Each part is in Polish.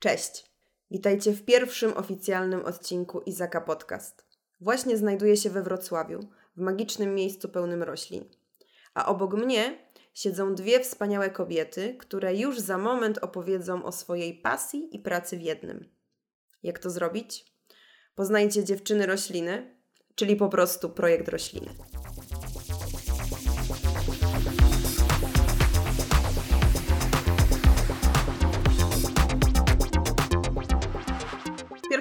Cześć! Witajcie w pierwszym oficjalnym odcinku Izaka Podcast. Właśnie znajduję się we Wrocławiu, w magicznym miejscu pełnym roślin. A obok mnie siedzą dwie wspaniałe kobiety, które już za moment opowiedzą o swojej pasji i pracy w jednym. Jak to zrobić? Poznajcie dziewczyny rośliny, czyli po prostu projekt rośliny.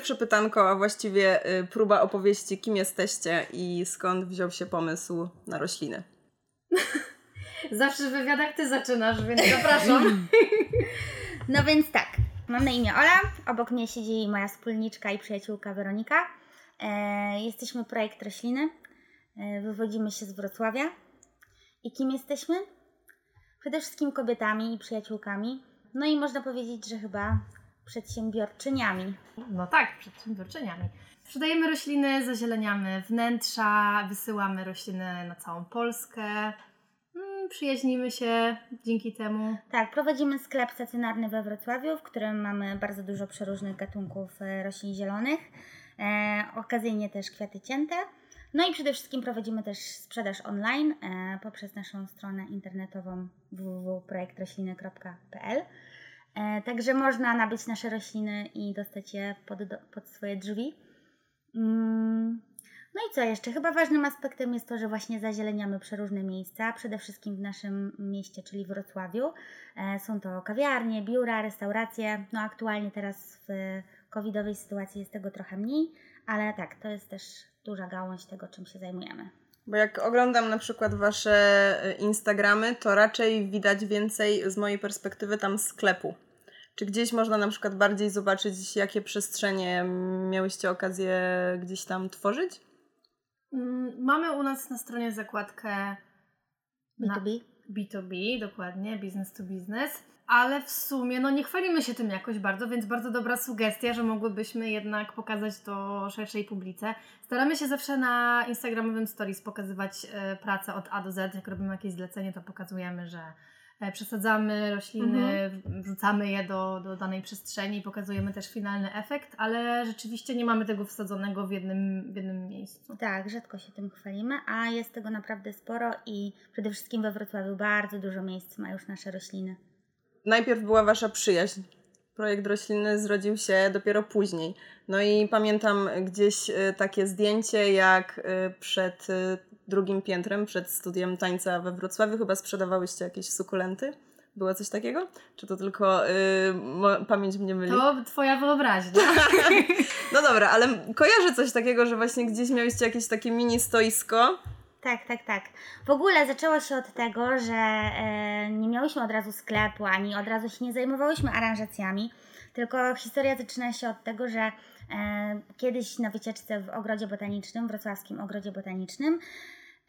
Pierwsze pytanko, a właściwie y, próba opowieści, kim jesteście i skąd wziął się pomysł na rośliny. Zawsze w wywiadach ty zaczynasz, więc zapraszam. No więc tak, mam na imię Ola, obok mnie siedzi moja wspólniczka i przyjaciółka Weronika. E, jesteśmy projekt rośliny, e, wywodzimy się z Wrocławia. I kim jesteśmy? Przede wszystkim kobietami i przyjaciółkami. No i można powiedzieć, że chyba przedsiębiorczyniami. No tak, przedsiębiorczyniami. Sprzedajemy rośliny, zazieleniamy wnętrza, wysyłamy rośliny na całą Polskę. Mm, Przyjaźnimy się dzięki temu. Tak, prowadzimy sklep stacjonarny we Wrocławiu, w którym mamy bardzo dużo przeróżnych gatunków e, roślin zielonych. E, okazyjnie też kwiaty cięte. No i przede wszystkim prowadzimy też sprzedaż online e, poprzez naszą stronę internetową www.projektrośliny.pl. E, także można nabyć nasze rośliny i dostać je pod, pod swoje drzwi. Mm. No i co jeszcze? Chyba ważnym aspektem jest to, że właśnie zazieleniamy przeróżne miejsca, przede wszystkim w naszym mieście, czyli Wrocławiu. E, Są to kawiarnie, biura, restauracje. No aktualnie teraz w covidowej sytuacji jest tego trochę mniej, ale tak, to jest też duża gałąź tego, czym się zajmujemy. Bo jak oglądam na przykład Wasze y, Instagramy, to raczej widać więcej z mojej perspektywy tam sklepu. Czy gdzieś można na przykład bardziej zobaczyć, jakie przestrzenie miałyście okazję gdzieś tam tworzyć? Mm, Mamy u nas na stronie zakładkę na B2B. B2B, dokładnie, business to business. Ale w sumie, no nie chwalimy się tym jakoś bardzo, więc bardzo dobra sugestia, że mogłybyśmy jednak pokazać to szerszej publice. Staramy się zawsze na Instagramowym Stories pokazywać e, pracę od A do Z. Jak robimy jakieś zlecenie, to pokazujemy, że e, przesadzamy rośliny, wrzucamy je do, do danej przestrzeni i pokazujemy też finalny efekt, ale rzeczywiście nie mamy tego wsadzonego w jednym, w jednym miejscu. Tak, rzadko się tym chwalimy, a jest tego naprawdę sporo i przede wszystkim we Wrocławiu bardzo dużo miejsc ma już nasze rośliny. Najpierw była Wasza przyjaźń. Projekt rośliny zrodził się dopiero później. No i pamiętam gdzieś y, takie zdjęcie, jak y, przed y, drugim piętrem, przed studiem tańca we Wrocławiu, chyba sprzedawałyście jakieś sukulenty. Było coś takiego? Czy to tylko y, mo- pamięć mnie myli? To Twoja wyobraźnia. No dobra, ale kojarzę coś takiego, że właśnie gdzieś miałyście jakieś takie mini stoisko. Tak, tak, tak. W ogóle zaczęło się od tego, że e, nie miałyśmy od razu sklepu, ani od razu się nie zajmowałyśmy aranżacjami, tylko historia zaczyna się od tego, że e, kiedyś na wycieczce w ogrodzie botanicznym, wrocławskim ogrodzie botanicznym,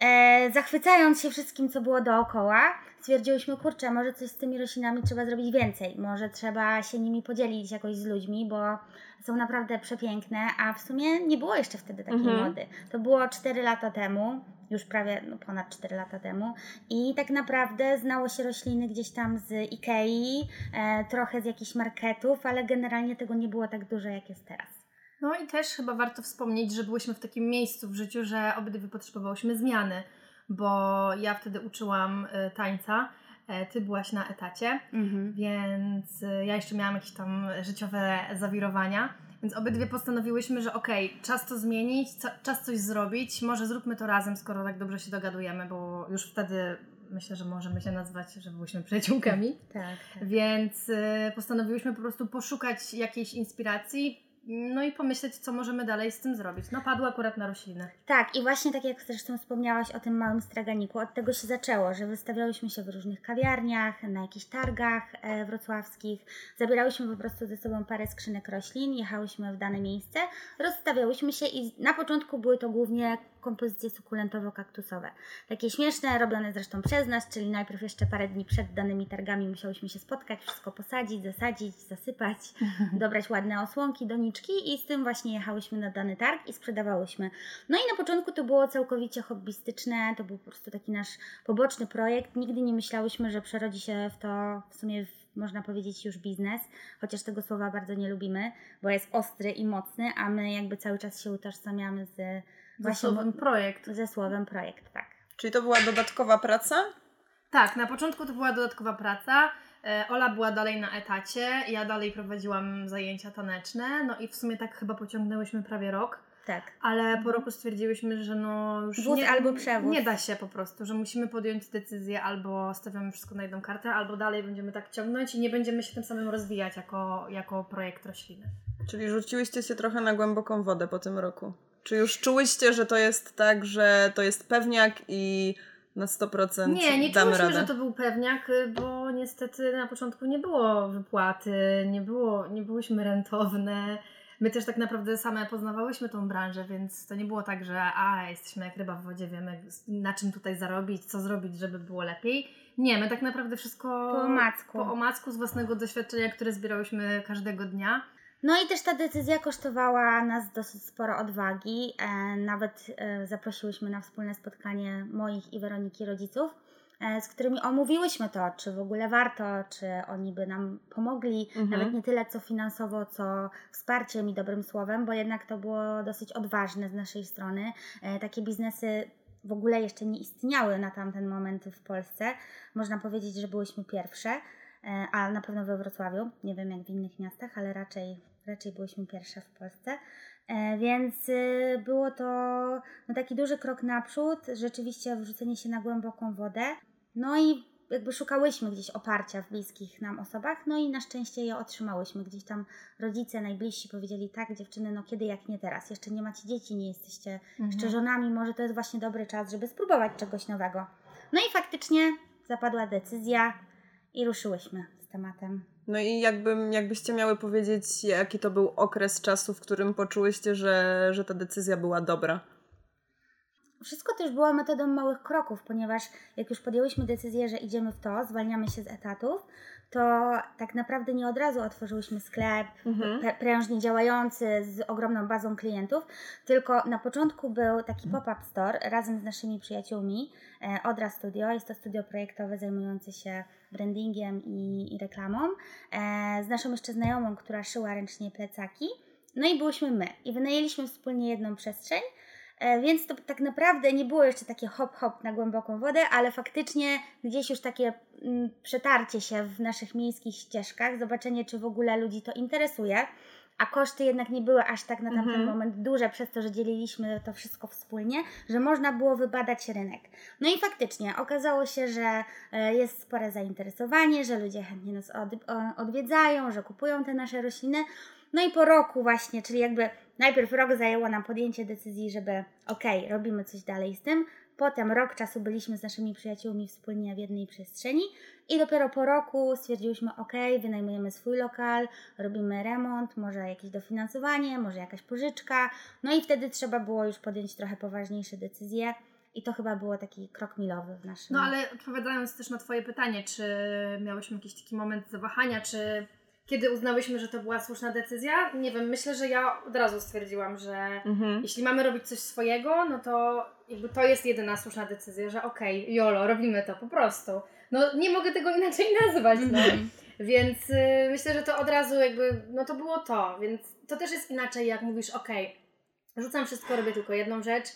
e, zachwycając się wszystkim, co było dookoła, stwierdziłyśmy, kurczę, może coś z tymi roślinami trzeba zrobić więcej, może trzeba się nimi podzielić jakoś z ludźmi, bo są naprawdę przepiękne, a w sumie nie było jeszcze wtedy takiej Mhm. mody. To było 4 lata temu, już prawie no, ponad 4 lata temu i tak naprawdę znało się rośliny gdzieś tam z Ikei, e, trochę z jakichś marketów, ale generalnie tego nie było tak dużo jak jest teraz. No i też chyba warto wspomnieć, że byłyśmy w takim miejscu w życiu, że obydwie potrzebowałyśmy zmiany, bo ja wtedy uczyłam y, tańca, e, ty byłaś na etacie, więc y, ja jeszcze miałam jakieś tam życiowe zawirowania, więc obydwie postanowiłyśmy, że okej, czas to zmienić, ca- czas coś zrobić, może zróbmy to razem, skoro tak dobrze się dogadujemy, bo już wtedy myślę, że możemy się nazwać, że byłyśmy przyjaciółkami. Tak, tak. Więc y, postanowiłyśmy po prostu poszukać jakiejś inspiracji, no i pomyśleć, co możemy dalej z tym zrobić. No padło akurat na rośliny. Tak, i właśnie tak jak zresztą wspomniałaś o tym małym straganiku, od tego się zaczęło, że wystawiałyśmy się w różnych kawiarniach, na jakichś targach e, wrocławskich, zabierałyśmy po prostu ze sobą parę skrzynek roślin, jechałyśmy w dane miejsce, rozstawiałyśmy się i na początku były to głównie kompozycje sukulentowo-kaktusowe. Takie śmieszne, robione zresztą przez nas, czyli najpierw jeszcze parę dni przed danymi targami musiałyśmy się spotkać, wszystko posadzić, zasadzić, zasypać, dobrać ładne osłonki, doniczki i z tym właśnie jechałyśmy na dany targ i sprzedawałyśmy. No i na początku to było całkowicie hobbystyczne, to był po prostu taki nasz poboczny projekt. Nigdy nie myślałyśmy, że przerodzi się w to w sumie w można powiedzieć już biznes, chociaż tego słowa bardzo nie lubimy, bo jest ostry i mocny, a my jakby cały czas się utożsamiamy z ze słowem projekt. Ze słowem projekt, tak. Czyli to była dodatkowa praca? Tak, na początku to była dodatkowa praca. E, Ola była dalej na etacie, ja dalej prowadziłam zajęcia taneczne, no i w sumie tak chyba pociągnęłyśmy prawie rok. Tak. Ale po roku stwierdziłyśmy, że no już Wóz nie, albo przewóz. nie da się po prostu, że musimy podjąć decyzję albo stawiamy wszystko na jedną kartę, albo dalej będziemy tak ciągnąć i nie będziemy się tym samym rozwijać jako, jako projekt rośliny. Czyli rzuciłyście się trochę na głęboką wodę po tym roku. Czy już czułyście, że to jest tak, że to jest pewniak i na 100% Nie, nie damy czułyśmy, radę? że to był pewniak, bo niestety na początku nie było wypłaty, nie, było, nie byłyśmy rentowne. My też tak naprawdę same poznawałyśmy tą branżę, więc to nie było tak, że a, jesteśmy jak ryba w wodzie, wiemy na czym tutaj zarobić, co zrobić, żeby było lepiej. Nie, my tak naprawdę wszystko Po omacku. po omacku z własnego doświadczenia, które zbierałyśmy każdego dnia. No i też ta decyzja kosztowała nas dosyć sporo odwagi. E, nawet e, zaprosiłyśmy na wspólne spotkanie moich i Weroniki rodziców, e, z którymi omówiłyśmy to, czy w ogóle warto, czy oni by nam pomogli, Mhm. nawet nie tyle co finansowo, co wsparciem i dobrym słowem, bo jednak to było dosyć odważne z naszej strony. Takie biznesy w ogóle jeszcze nie istniały na tamten moment w Polsce. Można powiedzieć, że byłyśmy pierwsze, a na pewno we Wrocławiu. Nie wiem jak w innych miastach, ale raczej, raczej byłyśmy pierwsze w Polsce. E, Więc y, było to no, taki duży krok naprzód, rzeczywiście wrzucenie się na głęboką wodę. No i jakby szukałyśmy gdzieś oparcia w bliskich nam osobach, no i na szczęście je otrzymałyśmy. Gdzieś tam rodzice najbliżsi powiedzieli, tak dziewczyny, no kiedy jak nie teraz, jeszcze nie macie dzieci, nie jesteście jeszcze żonami, może to jest właśnie dobry czas, żeby spróbować czegoś nowego. No i faktycznie zapadła decyzja i ruszyłyśmy z tematem. No i jakbym, jakbyście miały powiedzieć, jaki to był okres czasu, w którym poczułyście, że, że ta decyzja była dobra? Wszystko też było metodą małych kroków, ponieważ jak już podjęłyśmy decyzję, że idziemy w to, zwalniamy się z etatów, to tak naprawdę nie od razu otworzyłyśmy sklep Mhm. prężnie działający z ogromną bazą klientów, tylko na początku był taki pop-up store razem z naszymi przyjaciółmi e, Odra Studio. Jest to studio projektowe zajmujące się brandingiem i, i reklamą. E, z naszą jeszcze znajomą, która szyła ręcznie plecaki. No i byłyśmy my. I wynajęliśmy wspólnie jedną przestrzeń. E, Więc to tak naprawdę nie było jeszcze takie hop hop na głęboką wodę, ale faktycznie gdzieś już takie mm, przetarcie się w naszych miejskich ścieżkach, zobaczenie czy w ogóle ludzi to interesuje, a koszty jednak nie były aż tak na tamten Mhm. moment duże przez to, że dzieliliśmy to wszystko wspólnie, że można było wybadać rynek. No i faktycznie okazało się, że e, jest spore zainteresowanie, że ludzie chętnie nas odwiedzają, że kupują te nasze rośliny. No i po roku właśnie, czyli jakby najpierw rok zajęło nam podjęcie decyzji, żeby okej, robimy coś dalej z tym. Potem rok czasu byliśmy z naszymi przyjaciółmi wspólnie w jednej przestrzeni i dopiero po roku stwierdziłyśmy, okej, wynajmujemy swój lokal, robimy remont, może jakieś dofinansowanie, może jakaś pożyczka. No i wtedy trzeba było już podjąć trochę poważniejsze decyzje i to chyba było taki krok milowy w naszym... No ale odpowiadając też na Twoje pytanie, czy miałyśmy jakiś taki moment zawahania, czy kiedy uznałyśmy, że to była słuszna decyzja? Nie wiem, myślę, że ja od razu stwierdziłam, że Mhm. jeśli mamy robić coś swojego, no to jakby to jest jedyna słuszna decyzja, że okej, jolo, robimy to po prostu. No nie mogę tego inaczej nazwać, no. Mhm. Więc y, myślę, że to od razu jakby, no to było to, więc to też jest inaczej, jak mówisz, okej, rzucam wszystko, robię tylko jedną rzecz,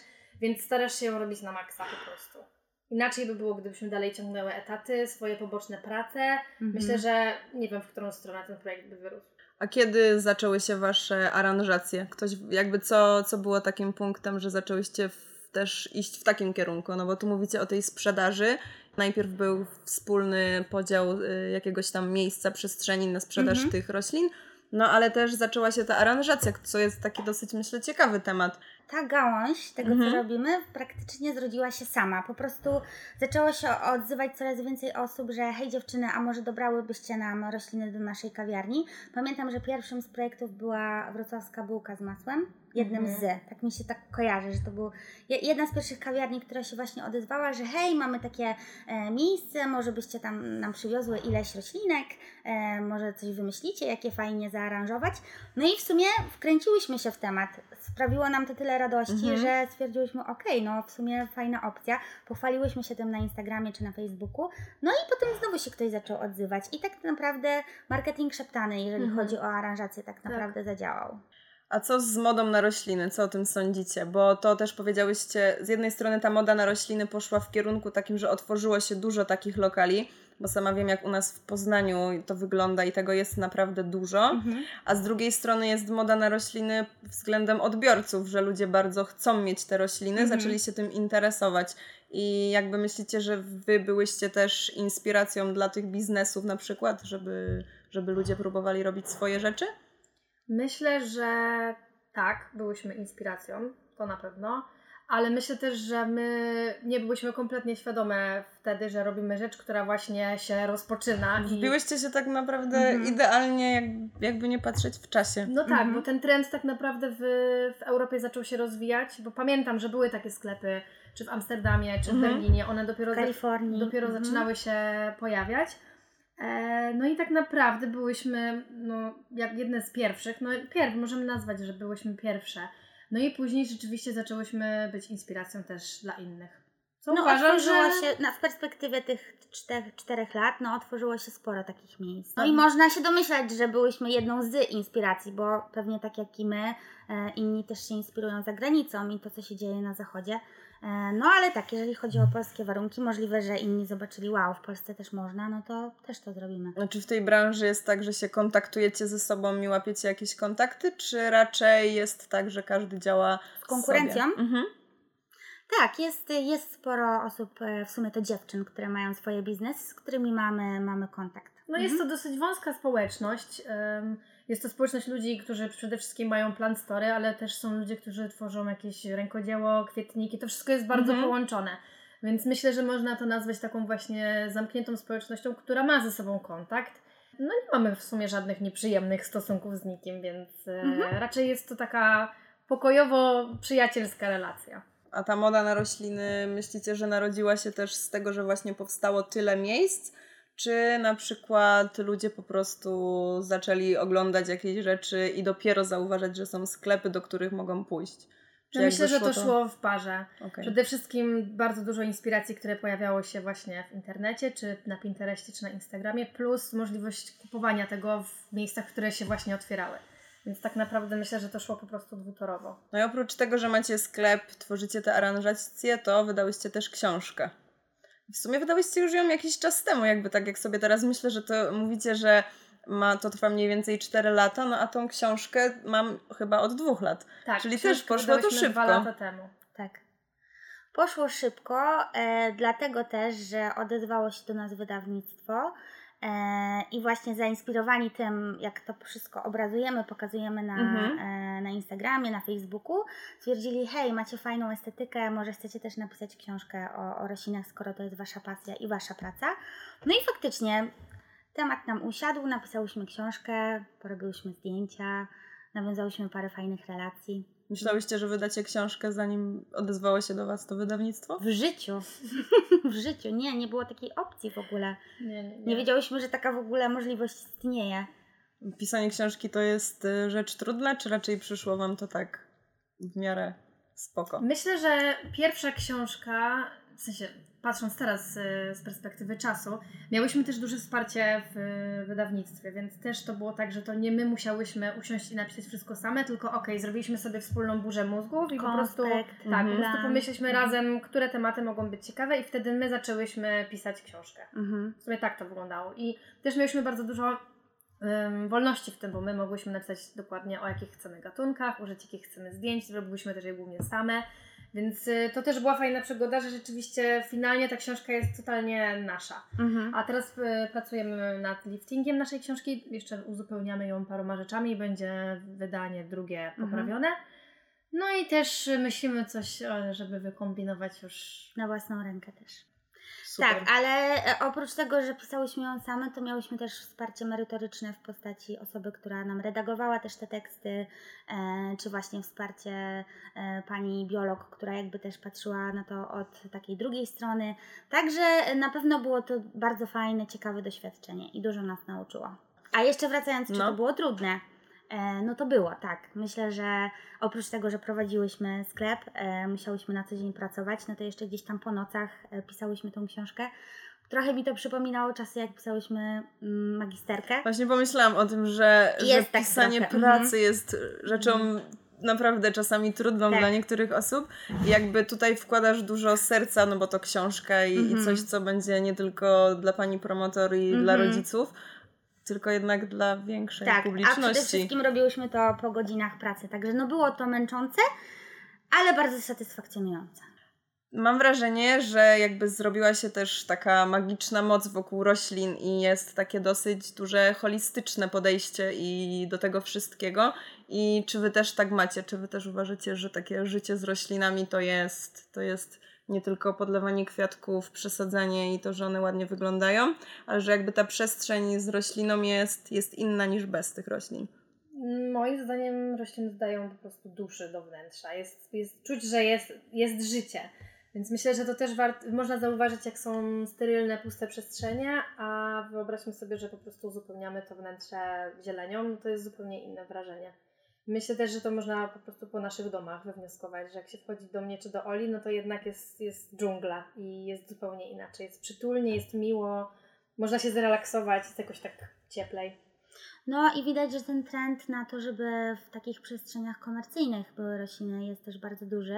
więc starasz się ją robić na maksa po prostu. Inaczej by było, gdybyśmy dalej ciągnęły etaty, swoje poboczne prace. Mhm. Myślę, że nie wiem, w którą stronę ten projekt by wyrósł. A kiedy zaczęły się wasze aranżacje? Ktoś, jakby co, co było takim punktem, że zaczęłyście w, też iść w takim kierunku? No bo tu mówicie o tej sprzedaży. Najpierw był wspólny podział y, jakiegoś tam miejsca, przestrzeni na sprzedaż Mhm. tych roślin. No ale też zaczęła się ta aranżacja, co jest taki dosyć, myślę, ciekawy temat. Ta gałąź tego, Mhm. co robimy, praktycznie zrodziła się sama. Po prostu zaczęło się odzywać coraz więcej osób, że hej dziewczyny, a może dobrałybyście nam rośliny do naszej kawiarni. Pamiętam, że pierwszym z projektów była wrocławska bułka z masłem. Jednym Mhm. z, tak mi się tak kojarzy, że to był je- jedna z pierwszych kawiarni, która się właśnie odezwała, że hej, mamy takie e, miejsce, może byście tam nam przywiozły ileś roślinek, e, może coś wymyślicie, jakie fajnie zaaranżować. No i w sumie wkręciłyśmy się w temat. Sprawiło nam to tyle radości, Mhm. że stwierdziłyśmy, okej, no w sumie fajna opcja. Pochwaliłyśmy się tym na Instagramie czy na Facebooku. No i potem znowu się ktoś zaczął odzywać. I tak naprawdę marketing szeptany, jeżeli Mhm. chodzi o aranżację, tak naprawdę zadziałał. A co z modą na rośliny? Co o tym sądzicie? Bo to też powiedziałyście, z jednej strony ta moda na rośliny poszła w kierunku takim, że otworzyło się dużo takich lokali, bo sama wiem, jak u nas w Poznaniu to wygląda i tego jest naprawdę dużo. Mhm. A z drugiej strony jest moda na rośliny względem odbiorców, że ludzie bardzo chcą mieć te rośliny, Mhm. zaczęli się tym interesować. I jakby myślicie, że wy byłyście też inspiracją dla tych biznesów na przykład, żeby, żeby ludzie próbowali robić swoje rzeczy? Myślę, że tak, byłyśmy inspiracją, to na pewno, ale myślę też, że my nie byłyśmy kompletnie świadome wtedy, że robimy rzecz, która właśnie się rozpoczyna. i- Wbiłyście się tak naprawdę Mhm. idealnie, jak, jakby nie patrzeć w czasie. No tak, Mhm. bo ten trend tak naprawdę w, w Europie zaczął się rozwijać, bo pamiętam, że były takie sklepy, czy w Amsterdamie, czy w Mhm. Berlinie, one dopiero, W Kalifornii. dopiero Mhm. zaczynały się pojawiać. E, no i tak naprawdę byłyśmy no, jak jedne z pierwszych, no pierw możemy nazwać, że byłyśmy pierwsze. No i później rzeczywiście zaczęłyśmy być inspiracją też dla innych. Co No uważam, że... się, na, w perspektywie tych czterech, czterech lat, no otworzyło się sporo takich miejsc. No Tak. i można się domyślać, że byłyśmy jedną z inspiracji, bo pewnie tak jak i my, e, inni też się inspirują za granicą i to, co się dzieje na zachodzie. E, no ale tak, jeżeli chodzi o polskie warunki, możliwe, że inni zobaczyli, wow, w Polsce też można, no to też to zrobimy. Znaczy w tej branży jest tak, że się kontaktujecie ze sobą i łapiecie jakieś kontakty, czy raczej jest tak, że każdy działa Z konkurencją? Sobie? Mhm. Tak, jest, jest sporo osób, e, w sumie to dziewczyn, które mają swoje biznesy, z którymi mamy, mamy kontakt. No jest to dosyć wąska społeczność. Ym, Jest to społeczność ludzi, którzy przede wszystkim mają plan story, ale też są ludzie, którzy tworzą jakieś rękodzieło, kwietniki. To wszystko jest bardzo Mhm. połączone. Więc myślę, że można to nazwać taką właśnie zamkniętą społecznością, która ma ze sobą kontakt. No nie mamy w sumie żadnych nieprzyjemnych stosunków z nikim, więc e, Mhm. raczej jest to taka pokojowo-przyjacielska relacja. A ta moda na rośliny, myślicie, że narodziła się też z tego, że właśnie powstało tyle miejsc? Czy na przykład ludzie po prostu zaczęli oglądać jakieś rzeczy i dopiero zauważać, że są sklepy, do których mogą pójść? Czy jak myślę, że wyszło, to szło w parze. Okej. Przede wszystkim bardzo dużo inspiracji, które pojawiało się właśnie w internecie, czy na Pinterestie, czy na Instagramie, plus możliwość kupowania tego w miejscach, które się właśnie otwierały. Więc tak naprawdę myślę, że to szło po prostu dwutorowo. No i oprócz tego, że macie sklep, tworzycie te aranżacje, to wydałyście też książkę. W sumie wydałyście już ją jakiś czas temu, jakby tak jak sobie teraz myślę, że to mówicie, że ma, to trwa mniej więcej 4 lata, no a tą książkę mam chyba od dwóch lat. Tak, Czyli też poszło to szybko. dwa lata temu. Tak. Poszło szybko, e, dlatego też, że odezwało się do nas wydawnictwo i właśnie zainspirowani tym, jak to wszystko obrazujemy, pokazujemy na, Mhm. e, na Instagramie, na Facebooku, stwierdzili, hej, macie fajną estetykę, może chcecie też napisać książkę o, o roślinach, skoro to jest Wasza pasja i Wasza praca. No i faktycznie temat nam usiadł, napisałyśmy książkę, porobiłyśmy zdjęcia, nawiązałyśmy parę fajnych relacji. Myślałyście, że wydacie książkę, zanim odezwało się do Was to wydawnictwo? W życiu. w życiu. Nie, nie było takiej opcji w ogóle. Nie, nie, Nie wiedziałyśmy, że taka w ogóle możliwość istnieje. Pisanie książki to jest y, rzecz trudna, czy raczej przyszło Wam to tak w miarę spoko? Myślę, że pierwsza książka, w sensie patrząc teraz y, z perspektywy czasu, miałyśmy też duże wsparcie w y, wydawnictwie, więc też to było tak, że to nie my musiałyśmy usiąść i napisać wszystko same, tylko okej, zrobiliśmy sobie wspólną burzę mózgów i po prostu Konspekt, tak, po Mhm. prostu plan. pomyśleliśmy razem, które tematy mogą być ciekawe i wtedy my zaczęłyśmy pisać książkę. Mhm. W sumie tak to wyglądało. I też mieliśmy bardzo dużo wolności w tym, bo my mogłyśmy napisać dokładnie o jakich chcemy gatunkach, użyć jakich chcemy zdjęć, robiłyśmy też je głównie same. Więc y, to też była fajna przygoda, że rzeczywiście finalnie ta książka jest totalnie nasza. Mhm. A teraz y, pracujemy nad liftingiem naszej książki, jeszcze uzupełniamy ją paroma rzeczami i będzie wydanie drugie Mhm. poprawione. No i też myślimy coś, żeby wykombinować już. Na własną rękę też. Super. Tak, ale e, oprócz tego, że pisałyśmy ją same, to miałyśmy też wsparcie merytoryczne w postaci osoby, która nam redagowała też te teksty, e, czy właśnie wsparcie e, pani biolog, która jakby też patrzyła na to od takiej drugiej strony. Także na pewno było to bardzo fajne, ciekawe doświadczenie i dużo nas nauczyło. A jeszcze wracając, czy No. to było trudne? E, No to było, tak. Myślę, że oprócz tego, że prowadziłyśmy sklep, e, musiałyśmy na co dzień pracować, no to jeszcze gdzieś tam po nocach e, pisałyśmy tą książkę. Trochę mi to przypominało czasy, jak pisałyśmy mm, magisterkę. Właśnie pomyślałam o tym, że, że tak pisanie trochę, pracy mhm. jest rzeczą naprawdę czasami trudną Tak. dla niektórych osób. I jakby tutaj wkładasz dużo serca, no bo to książka i, i Mhm. coś, co będzie nie tylko dla pani promotor i dla Mhm. rodziców, tylko jednak dla większej Tak, a publiczności. przede wszystkim robiłyśmy to po godzinach pracy, także no było to męczące, ale bardzo satysfakcjonujące. Mam wrażenie, że jakby zrobiła się też taka magiczna moc wokół roślin i jest takie dosyć duże holistyczne podejście i do tego wszystkiego. I czy wy też tak macie? Czy wy też uważacie, że takie życie z roślinami to jest, to jest nie tylko podlewanie kwiatków, przesadzanie i to, że one ładnie wyglądają, ale że jakby ta przestrzeń z rośliną jest, jest inna niż bez tych roślin. Moim zdaniem rośliny dodają po prostu duszy do wnętrza. Jest, jest czuć, że jest, jest życie. Więc myślę, że to też wart, można zauważyć, jak są sterylne, puste przestrzenie, a wyobraźmy sobie, że po prostu uzupełniamy to wnętrze zielenią, no to jest zupełnie inne wrażenie. Myślę też, że to można po prostu po naszych domach wywnioskować, że jak się wchodzi do mnie czy do Oli, no to jednak jest, jest dżungla i jest zupełnie inaczej. Jest przytulnie, jest miło, można się zrelaksować, jest jakoś tak cieplej. No i widać, że ten trend na to, żeby w takich przestrzeniach komercyjnych były rośliny jest też bardzo duży.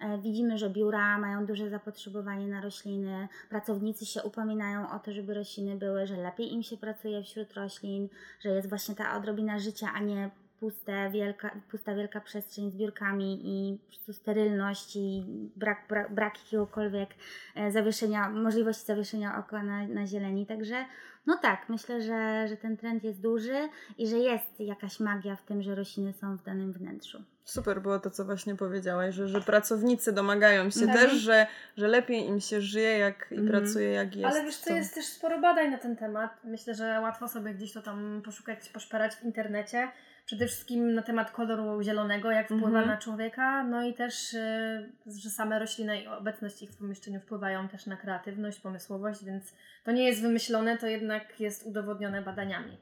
E, Widzimy, że biura mają duże zapotrzebowanie na rośliny, pracownicy się upominają o to, żeby rośliny były, że lepiej im się pracuje wśród roślin, że jest właśnie ta odrobina życia, a nie puste, wielka, pusta wielka przestrzeń z biurkami i po prostu sterylność i brak, brak, brak jakiegokolwiek e, zawieszenia, możliwości zawieszenia oka na, na zieleni. Także no tak, myślę, że, że ten trend jest duży i że jest jakaś magia w tym, że rośliny są w danym wnętrzu. Super było to, co właśnie powiedziałaś, że, że pracownicy domagają się Tak. też, że, że lepiej im się żyje jak, i Mhm. pracuje jak jest. Ale wiesz co, to- jest też sporo badań na ten temat. Myślę, że łatwo sobie gdzieś to tam poszukać, poszperać w internecie. Przede wszystkim na temat koloru zielonego, jak wpływa Mhm. na człowieka, no i też, y, że same rośliny i obecność ich w pomieszczeniu wpływają też na kreatywność, pomysłowość, więc to nie jest wymyślone, to jednak jest udowodnione badaniami.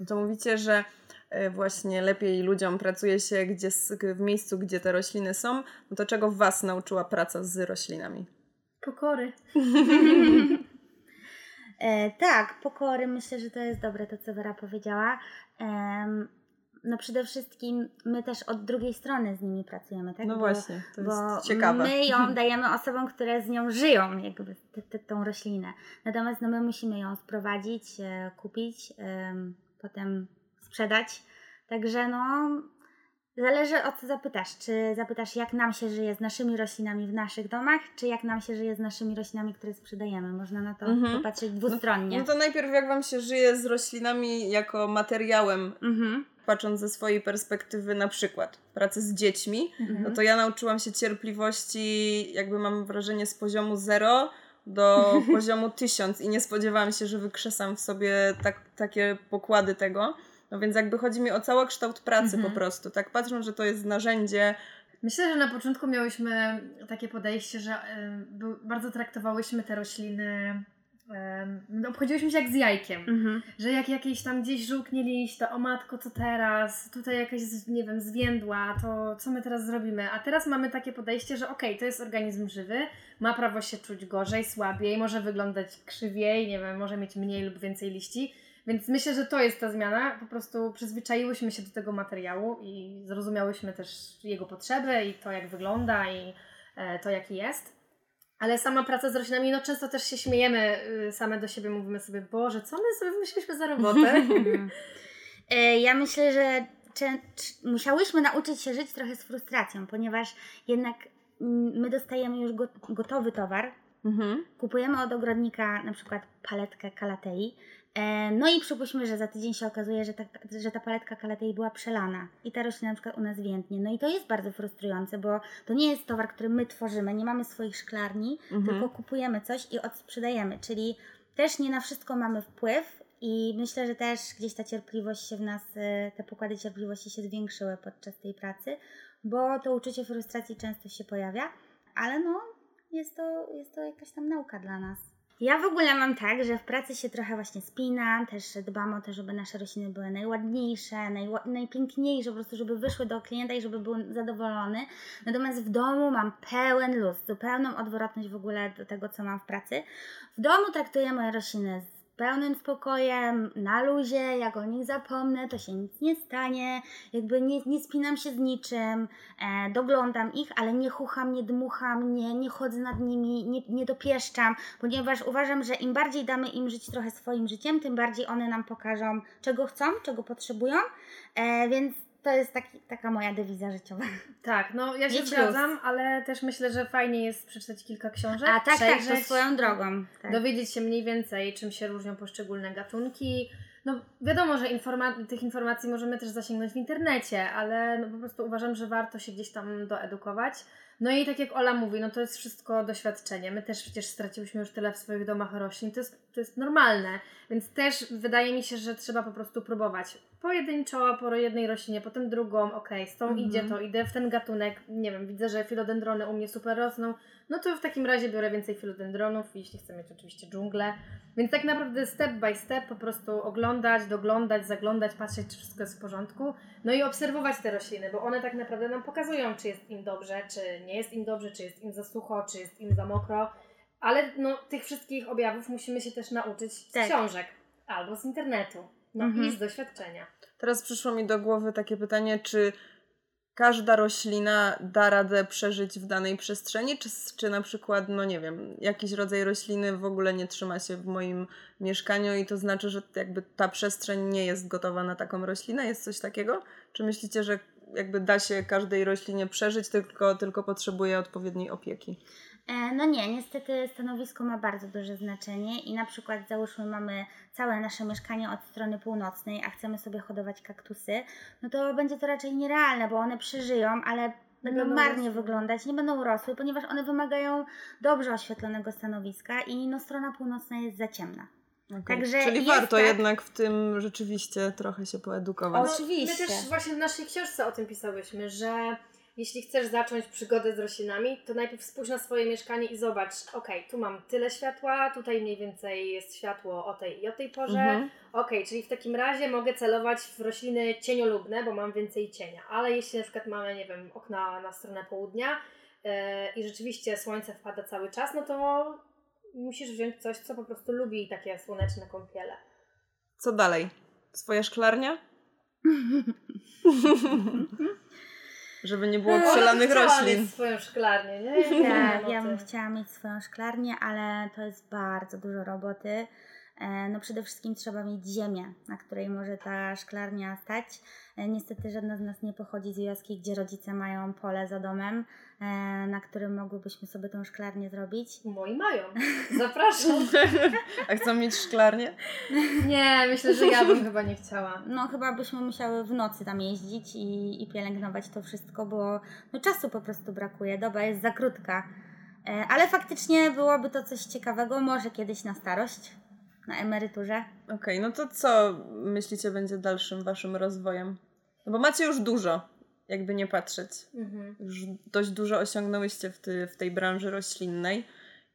No to mówicie, że e, właśnie lepiej ludziom pracuje się gdzie, w miejscu, gdzie te rośliny są. No to czego Was nauczyła praca z roślinami? Pokory. E, tak, pokory, myślę, że to jest dobre to, co Wera powiedziała. No przede wszystkim my też od drugiej strony z nimi pracujemy, tak? No Bo- właśnie, to bo jest ciekawe. my ją dajemy osobom, które z nią żyją, jakby t- t- tą roślinę. Natomiast no, my musimy ją sprowadzić, e, kupić, em, potem sprzedać. Także no, zależy o co zapytasz. Czy zapytasz, jak nam się żyje z naszymi roślinami w naszych domach, czy jak nam się żyje z naszymi roślinami, które sprzedajemy. Można na to Mhm. popatrzeć dwustronnie. No to najpierw jak Wam się żyje z roślinami jako materiałem, Mhm. Patrząc ze swojej perspektywy na przykład pracy z dziećmi, Mhm. no to ja nauczyłam się cierpliwości, jakby mam wrażenie, z poziomu zero do poziomu tysiąc i nie spodziewałam się, że wykrzesam w sobie tak, takie pokłady tego. No więc jakby chodzi mi o całokształt pracy Mhm. po prostu, tak patrząc, że to jest narzędzie, Myślę, że na początku miałyśmy takie podejście, że był- bardzo traktowałyśmy te rośliny, no, obchodziłyśmy się jak z jajkiem. Mhm. Że jak jakieś tam gdzieś żółknie liść, to o matko, co teraz? Tutaj jakaś, nie wiem, zwiędła, to co my teraz zrobimy? A teraz mamy takie podejście, że okej, to jest organizm żywy, ma prawo się czuć gorzej, słabiej, może wyglądać krzywiej, nie wiem, może mieć mniej lub więcej liści. Więc myślę, że to jest ta zmiana. Po prostu przyzwyczaiłyśmy się do tego materiału i zrozumiałyśmy też jego potrzeby i to, jak wygląda i e, to, jaki jest. Ale sama praca z roślinami, no często też się śmiejemy y, same do siebie, mówimy sobie, Boże, co my sobie wymyśliliśmy za robotę? E, Ja myślę, że musiałyśmy nauczyć się żyć trochę z frustracją, ponieważ jednak mm, my dostajemy już got- gotowy towar, mhm. kupujemy od ogrodnika na przykład paletkę kalatei no i przypuśćmy, że za tydzień się okazuje, że ta, że ta paletka kalatei była przelana i ta roślina na przykład u nas więdnie. No i to jest bardzo frustrujące, bo to nie jest towar, który my tworzymy, nie mamy swoich szklarni, Mhm. tylko kupujemy coś i odsprzedajemy, czyli też nie na wszystko mamy wpływ i myślę, że też gdzieś ta cierpliwość się w nas, e, te pokłady cierpliwości się zwiększyły podczas tej pracy, bo to uczucie frustracji często się pojawia, ale no jest to, jest to jakaś tam nauka dla nas. Ja w ogóle mam tak, że w pracy się trochę właśnie spinam, też dbam o to, żeby nasze rośliny były najładniejsze, najła- najpiękniejsze, po prostu żeby wyszły do klienta i żeby był zadowolony. Natomiast w domu mam pełen luz, zupełną odwrotność w ogóle do tego, co mam w pracy. W domu traktuję moje rośliny z pełnym spokojem, na luzie, jak o nich zapomnę, to się nic nie stanie, jakby nie, nie spinam się z niczym, e, doglądam ich, ale nie chucham, nie dmucham, nie, nie chodzę nad nimi, nie, nie dopieszczam, ponieważ uważam, że im bardziej damy im żyć trochę swoim życiem, tym bardziej one nam pokażą, czego chcą, czego potrzebują, e, więc to jest taki, taka moja dewiza życiowa. Tak, no ja się Mieć zgadzam, ale też myślę, że fajnie jest przeczytać kilka książek, A tak, tak, to swoją drogą. Tak. dowiedzieć się mniej więcej, czym się różnią poszczególne gatunki. No wiadomo, że informa- tych informacji możemy też zasięgnąć w internecie, ale no, po prostu uważam, że warto się gdzieś tam doedukować. No i tak jak Ola mówi, no to jest wszystko doświadczenie. My też przecież straciłyśmy już tyle w swoich domach roślin, to jest, to jest normalne. Więc też wydaje mi się, że trzeba po prostu próbować. Pojedynczo, po jednej roślinie, potem drugą, okej, z tą Mhm. idzie, to idę w ten gatunek, nie wiem, widzę, że filodendrony u mnie super rosną, no to w takim razie biorę więcej filodendronów, jeśli chcę mieć oczywiście dżunglę. Więc tak naprawdę step by step po prostu oglądać, doglądać, zaglądać, patrzeć, czy wszystko jest w porządku. No i obserwować te rośliny, bo one tak naprawdę nam pokazują, czy jest im dobrze, czy nie jest im dobrze, czy jest im za sucho, czy jest im za mokro. Ale no, tych wszystkich objawów musimy się też nauczyć z Tak. książek albo z internetu. No Mhm. i z doświadczenia. Teraz przyszło mi do głowy takie pytanie, czy każda roślina da radę przeżyć w danej przestrzeni, czy, czy na przykład, no nie wiem, jakiś rodzaj rośliny w ogóle nie trzyma się w moim mieszkaniu i to znaczy, że jakby ta przestrzeń nie jest gotowa na taką roślinę? Jest coś takiego? Czy myślicie, że jakby da się każdej roślinie przeżyć, tylko, tylko potrzebuje odpowiedniej opieki? E, No nie, niestety stanowisko ma bardzo duże znaczenie i na przykład załóżmy mamy całe nasze mieszkanie od strony północnej, a chcemy sobie hodować kaktusy, no to będzie to raczej nierealne, bo one przeżyją, ale będą marnie rosły. wyglądać, nie będą rosły, ponieważ one wymagają dobrze oświetlonego stanowiska i no strona północna jest za ciemna. Okej. Także Czyli warto tak- jednak w tym rzeczywiście trochę się poedukować. Oczywiście. My też właśnie w naszej książce o tym pisałyśmy, że jeśli chcesz zacząć przygodę z roślinami, to najpierw spójrz na swoje mieszkanie i zobacz, okej, tu mam tyle światła, tutaj mniej więcej jest światło o tej i o tej porze. Mhm. Okej, czyli w takim razie mogę celować w rośliny cieniolubne, bo mam więcej cienia. Ale jeśli na przykład mamy, nie wiem, okna na stronę południa e, i rzeczywiście słońce wpada cały czas, no to musisz wziąć coś, co po prostu lubi takie słoneczne kąpiele. Co dalej? Swoja szklarnia? Żeby nie było przelanych Chciała roślin. mieć swoją szklarnię, nie? Tak, ja bym chciała mieć swoją szklarnię, ale to jest bardzo dużo roboty. E, No przede wszystkim trzeba mieć ziemię, na której może ta szklarnia stać. E, Niestety żadna z nas nie pochodzi z wioski, gdzie rodzice mają pole za domem, e, na którym mogłybyśmy sobie tą szklarnię zrobić. Moi mają. Zapraszam. A chcą mieć szklarnię? Nie, myślę, że ja bym chyba nie chciała. No chyba byśmy musiały w nocy tam jeździć i, i pielęgnować to wszystko, bo no, czasu po prostu brakuje, doba jest za krótka. Ale faktycznie byłoby to coś ciekawego, może kiedyś na starość, na emeryturze. Okej, no to co myślicie będzie dalszym waszym rozwojem? No bo macie już dużo, jakby nie patrzeć. Mhm. Już dość dużo osiągnęłyście w, ty, w tej branży roślinnej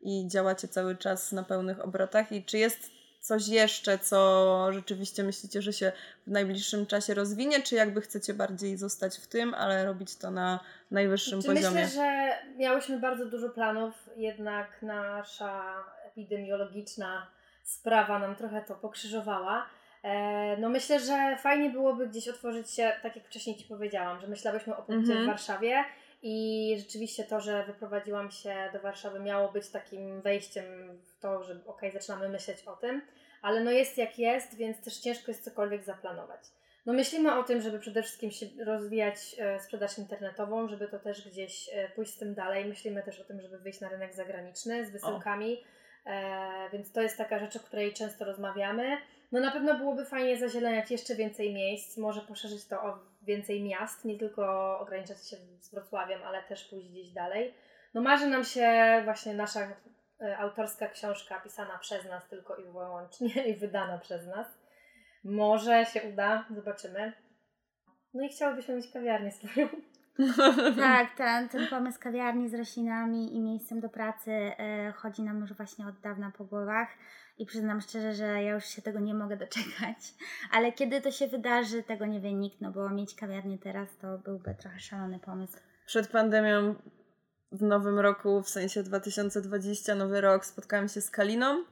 i działacie cały czas na pełnych obrotach. I czy jest coś jeszcze, co rzeczywiście myślicie, że się w najbliższym czasie rozwinie, czy jakby chcecie bardziej zostać w tym, ale robić to na najwyższym Czy poziomie? myślę, że miałyśmy bardzo dużo planów, jednak nasza epidemiologiczna sprawa nam trochę to pokrzyżowała. E, No myślę, że fajnie byłoby gdzieś otworzyć się, tak jak wcześniej Ci powiedziałam, że myślałyśmy o punkcie Mhm. w Warszawie i rzeczywiście to, że wyprowadziłam się do Warszawy miało być takim wejściem w to, że okej, zaczynamy myśleć o tym, ale no jest jak jest, więc też ciężko jest cokolwiek zaplanować. No myślimy o tym, żeby przede wszystkim się rozwijać e, sprzedaż internetową, żeby to też gdzieś e, pójść z tym dalej. Myślimy też o tym, żeby wyjść na rynek zagraniczny z wysyłkami, e, więc to jest taka rzecz, o której często rozmawiamy. No na pewno byłoby fajnie zazieleniać jeszcze więcej miejsc, może poszerzyć to o więcej miast, nie tylko ograniczać się z Wrocławiem, ale też pójść gdzieś dalej. No marzy nam się właśnie nasza e, autorska książka pisana przez nas tylko i wyłącznie i wydana przez nas. Może się uda, zobaczymy. No i chciałybyśmy mieć kawiarnię swoją. Tak, ten, ten pomysł kawiarni z roślinami i miejscem do pracy e, chodzi nam już właśnie od dawna po głowach i przyznam szczerze, że ja już się tego nie mogę doczekać. Ale kiedy to się wydarzy, tego nie wie nikt, no bo mieć kawiarnię teraz to byłby trochę szalony pomysł. Przed pandemią w nowym roku, w sensie 2020, nowy rok, spotkałam się z Kaliną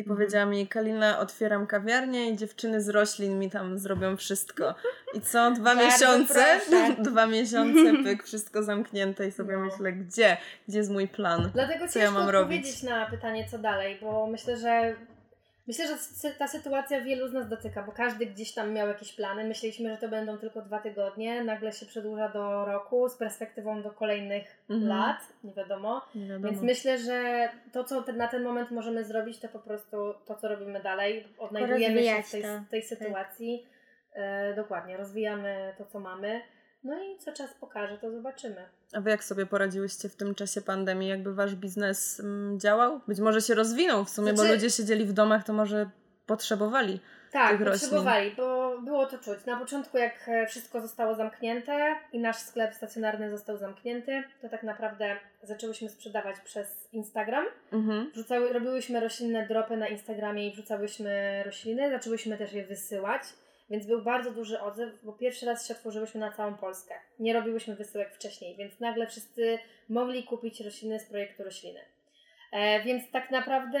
i Mhm. powiedziała mi, Kalina, otwieram kawiarnię i dziewczyny z roślin mi tam zrobią wszystko. I co? Dwa Bardzo miesiące? proszę. Dwa miesiące, pyk, wszystko zamknięte i sobie No. myślę, gdzie? Gdzie jest mój plan? Dlatego Co ciężko ja mam odpowiedzieć robić? na pytanie, co dalej, bo myślę, że myślę, że ta sytuacja wielu z nas dotyka, bo każdy gdzieś tam miał jakieś plany. Myśleliśmy, że to będą tylko dwa tygodnie, nagle się przedłuża do roku z perspektywą do kolejnych Mhm. lat, nie wiadomo. Nie wiadomo. Więc myślę, że to, co na ten moment możemy zrobić, to po prostu to, co robimy dalej. Odnajdujemy się w tej, tej tak. sytuacji. E, dokładnie, rozwijamy to, co mamy. No i co czas pokaże, to zobaczymy. A wy jak sobie poradziłyście w tym czasie pandemii? Jakby wasz biznes mm, działał? Być może się rozwinął w sumie, bo Znaczy- ludzie siedzieli w domach, to może potrzebowali. Tak, tych roślin. potrzebowali, bo było to czuć. Na początku, jak e, wszystko zostało zamknięte i nasz sklep stacjonarny został zamknięty, to tak naprawdę zaczęłyśmy sprzedawać przez Instagram. Mhm. Wrzucały, robiłyśmy roślinne dropy na Instagramie i wrzucałyśmy rośliny, zaczęłyśmy też je wysyłać, więc był bardzo duży odzew, bo pierwszy raz się otworzyłyśmy na całą Polskę. Nie robiłyśmy wysyłek wcześniej, więc nagle wszyscy mogli kupić rośliny z projektu rośliny. E, więc tak naprawdę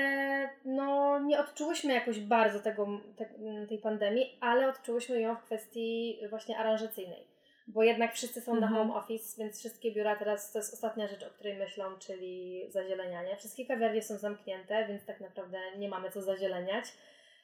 no, nie odczułyśmy jakoś bardzo tego, te, tej pandemii, ale odczułyśmy ją w kwestii właśnie aranżacyjnej. Bo jednak wszyscy są Mhm. na home office, więc wszystkie biura teraz to jest ostatnia rzecz, o której myślą, czyli zazielenianie. Wszystkie kawiarnie są zamknięte, więc tak naprawdę nie mamy co zazieleniać.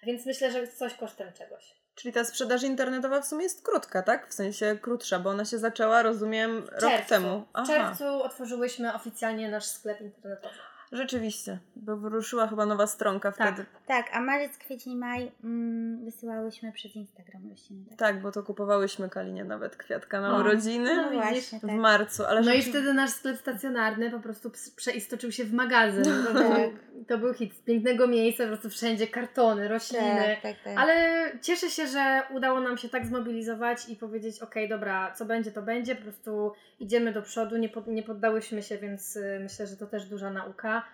Więc myślę, że coś kosztem czegoś. Czyli ta sprzedaż internetowa w sumie jest krótka, tak? W sensie krótsza, bo ona się zaczęła, rozumiem, W rok czerwcu. temu. W czerwcu otworzyłyśmy oficjalnie nasz sklep internetowy. Rzeczywiście, bo wyruszyła chyba nowa stronka Tak. wtedy. Tak, a marzec, kwiecień, maj mm, wysyłałyśmy przez Instagram rośliny. Tak. Tak, bo to kupowałyśmy Kalinie nawet kwiatka na O, urodziny No widzisz, właśnie, w tak. marcu, ale No i wtedy nasz sklep stacjonarny po prostu przeistoczył się w magazyn. To, Tak. był, to był hit. Z pięknego miejsca, po prostu wszędzie kartony, rośliny. tak, tak, tak. Ale cieszę się, że udało nam się tak zmobilizować i powiedzieć, ok, dobra, co będzie, to będzie, po prostu idziemy do przodu, nie, pod, nie poddałyśmy się, więc y, myślę, że to też duża nauka.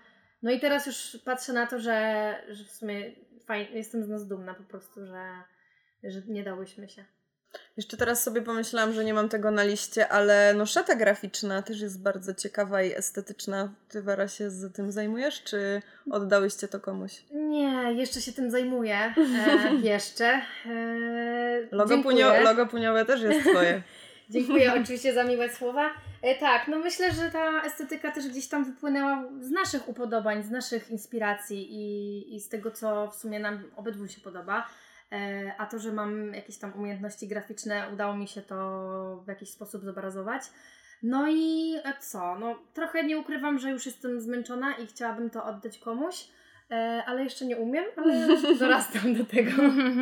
No i teraz już patrzę na to, że, że w sumie fajnie, jestem z nas dumna po prostu, że, że nie dałyśmy się. Jeszcze teraz sobie pomyślałam, że nie mam tego na liście, ale no szata graficzna też jest bardzo ciekawa i estetyczna. Ty, Wera, się z tym zajmujesz, czy oddałyście to komuś? Nie, jeszcze się tym zajmuję. E, jeszcze. E, Logo, punio, logo puniowe też jest twoje. Dziękuję oczywiście za miłe słowa. E, tak, no myślę, że ta estetyka też gdzieś tam wypłynęła z naszych upodobań, z naszych inspiracji i, i z tego, co w sumie nam obydwu się podoba. E, a to, że mam jakieś tam umiejętności graficzne, udało mi się to w jakiś sposób zobrazować. No i co? No trochę nie ukrywam, że już jestem zmęczona i chciałabym to oddać komuś, ale jeszcze nie umiem, ale dorastam do tego.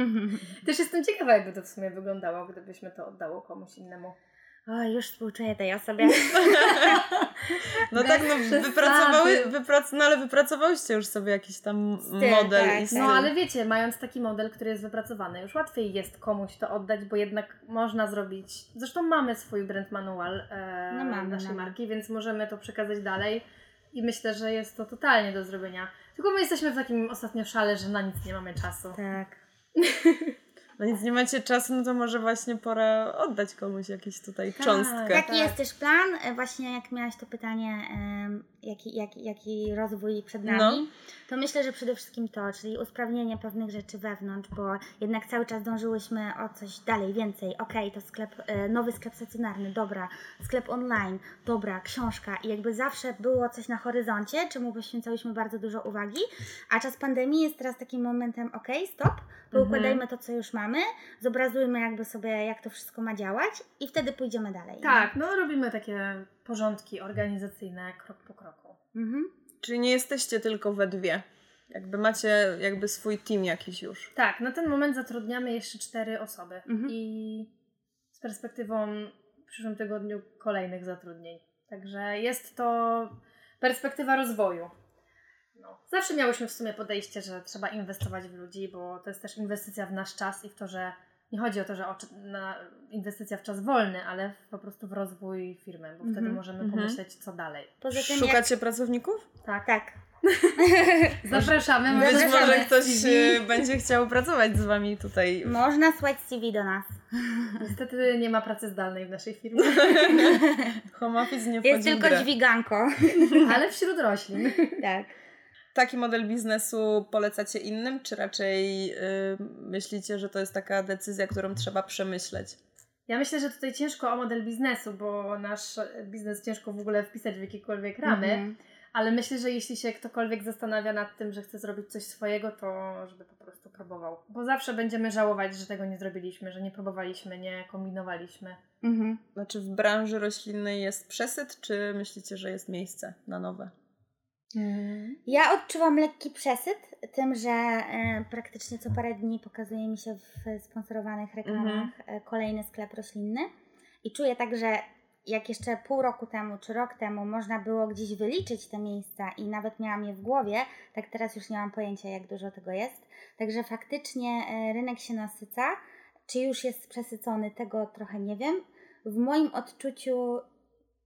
Też jestem ciekawa, jakby to w sumie wyglądało, gdybyśmy to oddało komuś innemu. O, już współczuję tej osobie. No tak, no wypracowały, wyprac, no ale wypracowałyście już sobie jakiś tam Styl, model tak, i tak. styl. No ale wiecie, mając taki model, który jest wypracowany, już łatwiej jest komuś to oddać, bo jednak można zrobić. Zresztą mamy swój brand manual e, No mamy, naszej mamy. marki, więc możemy to przekazać dalej. I myślę, że jest to totalnie do zrobienia. Tylko my jesteśmy w takim ostatnio szale, że na nic nie mamy czasu. tak. No nic nie macie czasu, no to może właśnie pora oddać komuś jakieś tutaj Tak. cząstkę. Taki tak. jest też plan. E, Właśnie jak miałaś to pytanie, jaki, jaki, jaki rozwój przed nami, No. to myślę, że przede wszystkim to, czyli usprawnienie pewnych rzeczy wewnątrz, bo jednak cały czas dążyłyśmy o coś dalej, więcej. Okej, to sklep, e, nowy sklep stacjonarny, dobra, sklep online, dobra, książka i jakby zawsze było coś na horyzoncie, czemu poświęcałyśmy bardzo dużo uwagi, a czas pandemii jest teraz takim momentem, okej, stop, poukładajmy to, co już mamy, zobrazujmy jakby sobie, jak to wszystko ma działać i wtedy pójdziemy dalej. Tak, no robimy takie porządki organizacyjne krok po kroku. Mhm. Czyli nie jesteście tylko we dwie. Jakby macie jakby swój team jakiś już. Tak, na ten moment zatrudniamy jeszcze cztery osoby Mhm. i z perspektywą w przyszłym tygodniu kolejnych zatrudnień. Także jest to perspektywa rozwoju. No. Zawsze miałyśmy w sumie podejście, że trzeba inwestować w ludzi, bo to jest też inwestycja w nasz czas i w to, że nie chodzi o to, że o, na inwestycja w czas wolny, ale po prostu w rozwój firmy, bo wtedy Mhm. możemy Mhm. pomyśleć, co dalej. Poza tym jak... Szukacie pracowników? Tak. Tak. Zapraszamy. Być Zapraszamy. może ktoś CV. e, będzie chciał pracować z wami tutaj. Można słać CV do nas. Niestety nie ma pracy zdalnej w naszej firmie, Home office nie Jest tylko grę. dźwiganko. ale wśród roślin. tak. Taki model biznesu polecacie innym, czy raczej y, myślicie, że to jest taka decyzja, którą trzeba przemyśleć? Ja myślę, że tutaj ciężko o model biznesu, bo nasz biznes ciężko w ogóle wpisać w jakiekolwiek ramy, Mhm. ale myślę, że jeśli się ktokolwiek zastanawia nad tym, że chce zrobić coś swojego, to żeby po prostu próbował. Bo zawsze będziemy żałować, że tego nie zrobiliśmy, że nie próbowaliśmy, nie kombinowaliśmy. Mhm. Znaczy w branży roślinnej jest przesyt, czy myślicie, że jest miejsce na nowe? Ja odczuwam lekki przesyt tym, że e, praktycznie co parę dni pokazuje mi się w sponsorowanych reklamach e, kolejny sklep roślinny i czuję tak, że jak jeszcze pół roku temu czy rok temu można było gdzieś wyliczyć te miejsca i nawet miałam je w głowie, tak teraz już nie mam pojęcia, jak dużo tego jest. Także faktycznie e, rynek się nasyca. Czy już jest przesycony, tego trochę nie wiem. W moim odczuciu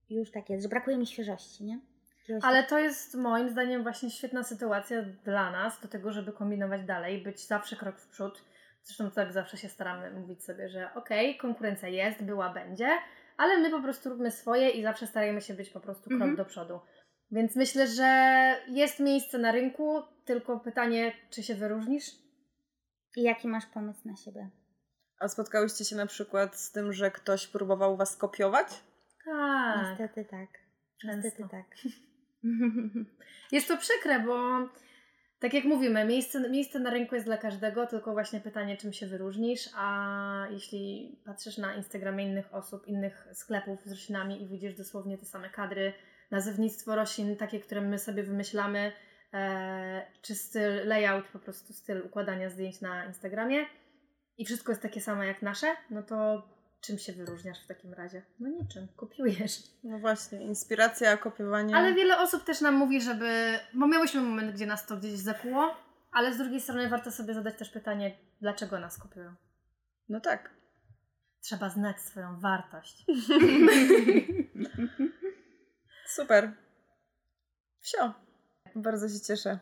już tak jest, że brakuje mi świeżości, nie? Ale to jest moim zdaniem właśnie świetna sytuacja dla nas do tego, żeby kombinować dalej, być zawsze krok w przód. Zresztą tak zawsze się staramy mówić sobie, że okej, konkurencja jest, była, będzie, ale my po prostu róbmy swoje i zawsze starajmy się być po prostu krok Mhm. do przodu. Więc myślę, że jest miejsce na rynku, tylko pytanie, czy się wyróżnisz? I jaki masz pomysł na siebie? A spotkałyście się na przykład z tym, że ktoś próbował was kopiować? Tak. Niestety tak. Niestety Często. tak. Jest to przykre, bo tak jak mówimy, miejsce, miejsce na rynku jest dla każdego, tylko właśnie pytanie, czym się wyróżnisz, a jeśli patrzysz na Instagramie innych osób, innych sklepów z roślinami i widzisz dosłownie te same kadry, nazewnictwo roślin, takie, które my sobie wymyślamy, e, czy styl, layout, po prostu styl układania zdjęć na Instagramie i wszystko jest takie samo jak nasze, no to czym się wyróżniasz w takim razie? No niczym, kopiujesz. No właśnie, inspiracja, kopiowanie. Ale wiele osób też nam mówi, żeby. Bo miałyśmy moment, gdzie nas to gdzieś zakuło, ale z drugiej strony warto sobie zadać też pytanie, dlaczego nas kopiują. No tak. Trzeba znać swoją wartość. Super. Wsio. Bardzo się cieszę,